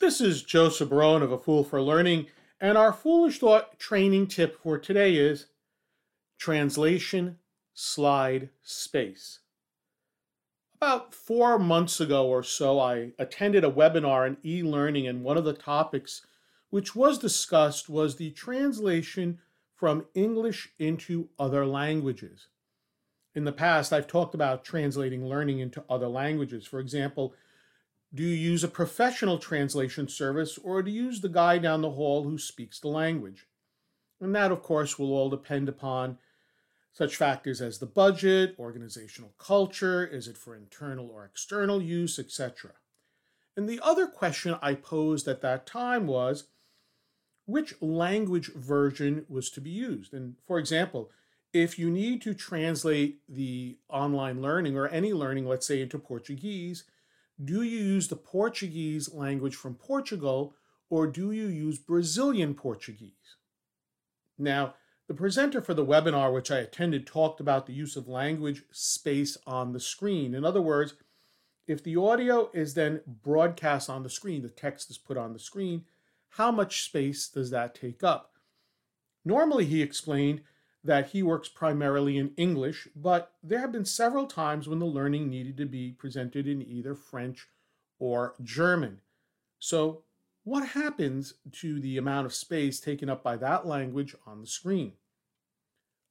This is Joseph Barone of A Fool for Learning, and our Foolish Thought training tip for today is translation slide space. About four months ago or so, I attended a webinar on e learning, and one of the topics which was discussed was the translation from English into other languages. In the past, I've talked about translating learning into other languages. For example, do you use a professional translation service or do you use the guy down the hall who speaks the language? And that, of course, will all depend upon such factors as the budget, organizational culture, is it for internal or external use, etc. And the other question I posed at that time was which language version was to be used? And for example, if you need to translate the online learning or any learning, let's say into Portuguese, do you use the Portuguese language from Portugal or do you use Brazilian Portuguese? Now, the presenter for the webinar, which I attended, talked about the use of language space on the screen. In other words, if the audio is then broadcast on the screen, the text is put on the screen, how much space does that take up? Normally, he explained that he works primarily in English, but there have been several times when the learning needed to be presented in either French or German. So, what happens to the amount of space taken up by that language on the screen?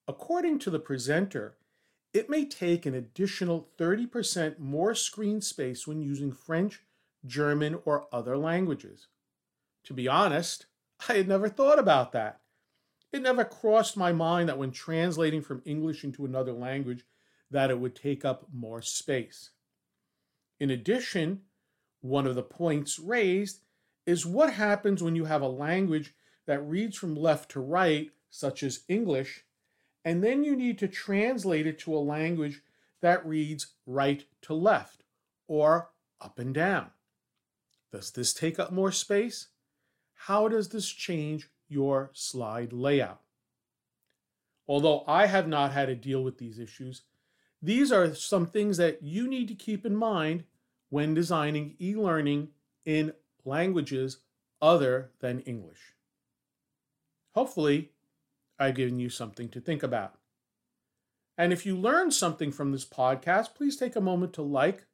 According to the presenter, it may take an additional 30% more screen space when using French, German, or other languages. To be honest, I had never thought about that. It never crossed my mind that when translating from English into another language that it would take up more space. In addition, one of the points raised is what happens when you have a language that reads from left to right, such as English, and then you need to translate it to a language that reads right to left or up and down. Does this take up more space? How does this change your slide layout. Although I have not had to deal with these issues, these are some things that you need to keep in mind when designing e learning in languages other than English. Hopefully, I've given you something to think about. And if you learned something from this podcast, please take a moment to like,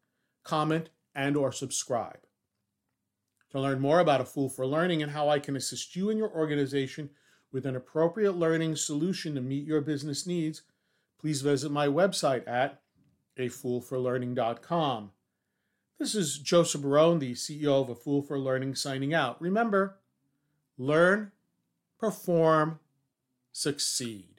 comment, and or subscribe. To learn more about A Fool for Learning and how I can assist you and your organization with an appropriate learning solution to meet your business needs, please visit my website at afoolforlearning.com. This is Joseph Barone, the CEO of A Fool for Learning, signing out. Remember, learn, perform, succeed.